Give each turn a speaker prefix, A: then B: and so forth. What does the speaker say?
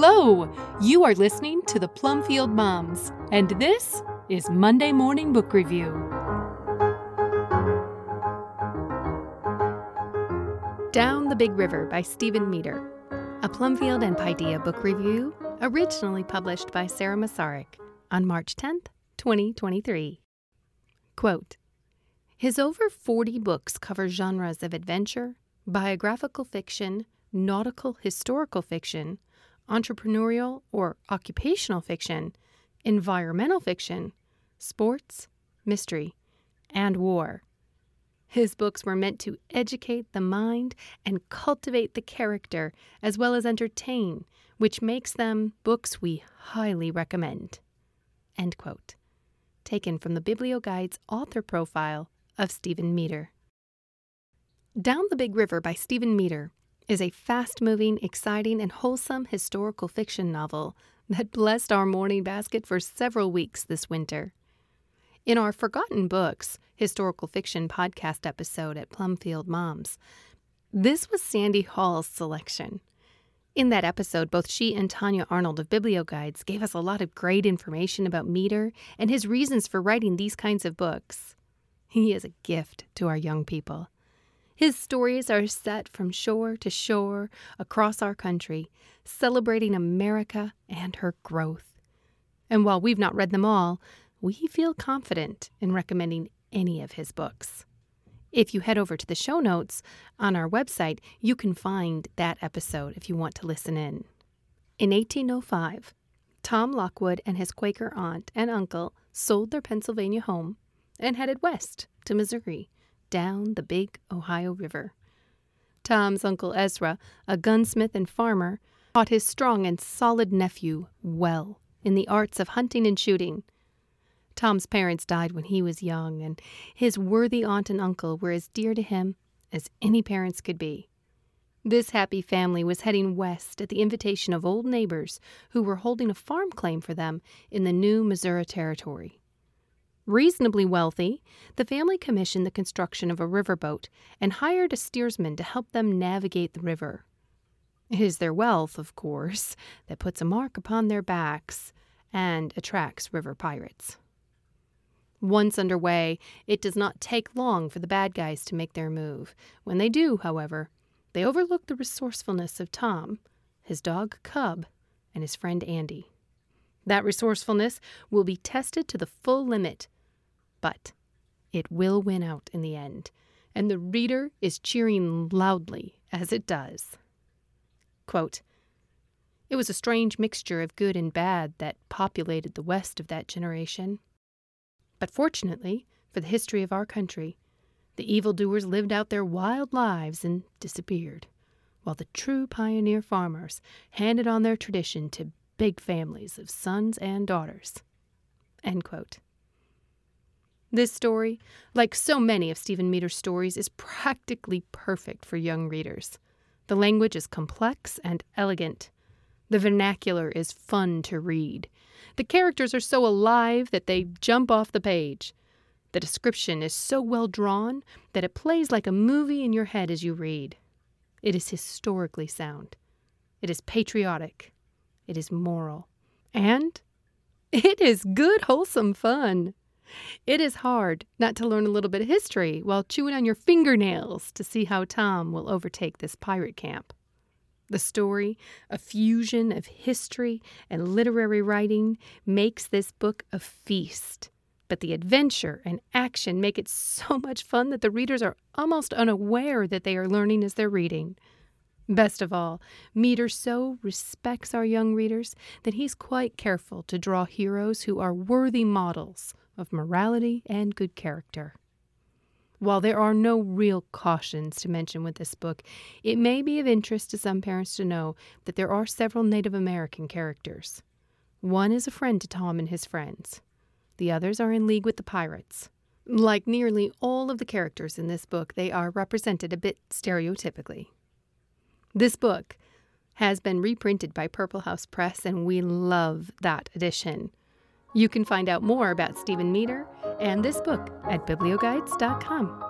A: Hello! You are listening to the Plumfield Moms, and this is Monday Morning Book Review. Down the Big River by Stephen Meader, a Plumfield and Paideia book review, originally published by Sarah Masaryk on March 10th, 2023. Quote His over 40 books cover genres of adventure, biographical fiction, nautical historical fiction, entrepreneurial or occupational fiction, environmental fiction, sports, mystery, and war. His books were meant to educate the mind and cultivate the character, as well as entertain, which makes them books we highly recommend. End quote. Taken from the BiblioGuide's author profile of Stephen Meader. Down the Big River by Stephen Meader is a fast moving, exciting, and wholesome historical fiction novel that blessed our morning basket for several weeks this winter. In our Forgotten Books historical fiction podcast episode at Plumfield Moms, this was Sandy Hall's selection. In that episode, both she and Tanya Arnold of BiblioGuides gave us a lot of great information about Meader and his reasons for writing these kinds of books. He is a gift to our young people. His stories are set from shore to shore across our country, celebrating America and her growth. And while we've not read them all, we feel confident in recommending any of his books. If you head over to the show notes on our website, you can find that episode if you want to listen in. In 1805, Tom Lockwood and his Quaker aunt and uncle sold their Pennsylvania home and headed west to Missouri down the big Ohio River. Tom's uncle Ezra, a gunsmith and farmer, taught his strong and solid nephew well in the arts of hunting and shooting. Tom's parents died when he was young, and his worthy aunt and uncle were as dear to him as any parents could be. This happy family was heading west at the invitation of old neighbors who were holding a farm claim for them in the new Missouri Territory. Reasonably wealthy, the family commissioned the construction of a riverboat and hired a steersman to help them navigate the river. It is their wealth, of course, that puts a mark upon their backs and attracts river pirates. Once underway, it does not take long for the bad guys to make their move. When they do, however, they overlook the resourcefulness of Tom, his dog Cub, and his friend Andy. That resourcefulness will be tested to the full limit but it will win out in the end, and the reader is cheering loudly as it does. Quote, it was a strange mixture of good and bad that populated the West of that generation. But fortunately, for the history of our country, the evildoers lived out their wild lives and disappeared, while the true pioneer farmers handed on their tradition to big families of sons and daughters. This story, like so many of Stephen Meader's stories, is practically perfect for young readers. The language is complex and elegant. The vernacular is fun to read. The characters are so alive that they jump off the page. The description is so well drawn that it plays like a movie in your head as you read. It is historically sound. It is patriotic. It is moral. And it is good, wholesome fun. It is hard not to learn a little bit of history while chewing on your fingernails to see how Tom will overtake this pirate camp. The story, a fusion of history and literary writing, makes this book a feast. But the adventure and action make it so much fun that the readers are almost unaware that they are learning as they're reading. Best of all, Meader so respects our young readers that he's quite careful to draw heroes who are worthy models of morality and good character. While there are no real cautions to mention with this book, it may be of interest to some parents to know that there are several Native American characters. One is a friend to Tom and his friends. The others are in league with the pirates. Like nearly all of the characters in this book, they are represented a bit stereotypically. This book has been reprinted by Purple House Press, and we love that edition. You can find out more about Stephen Meader and this book at biblioguides.com.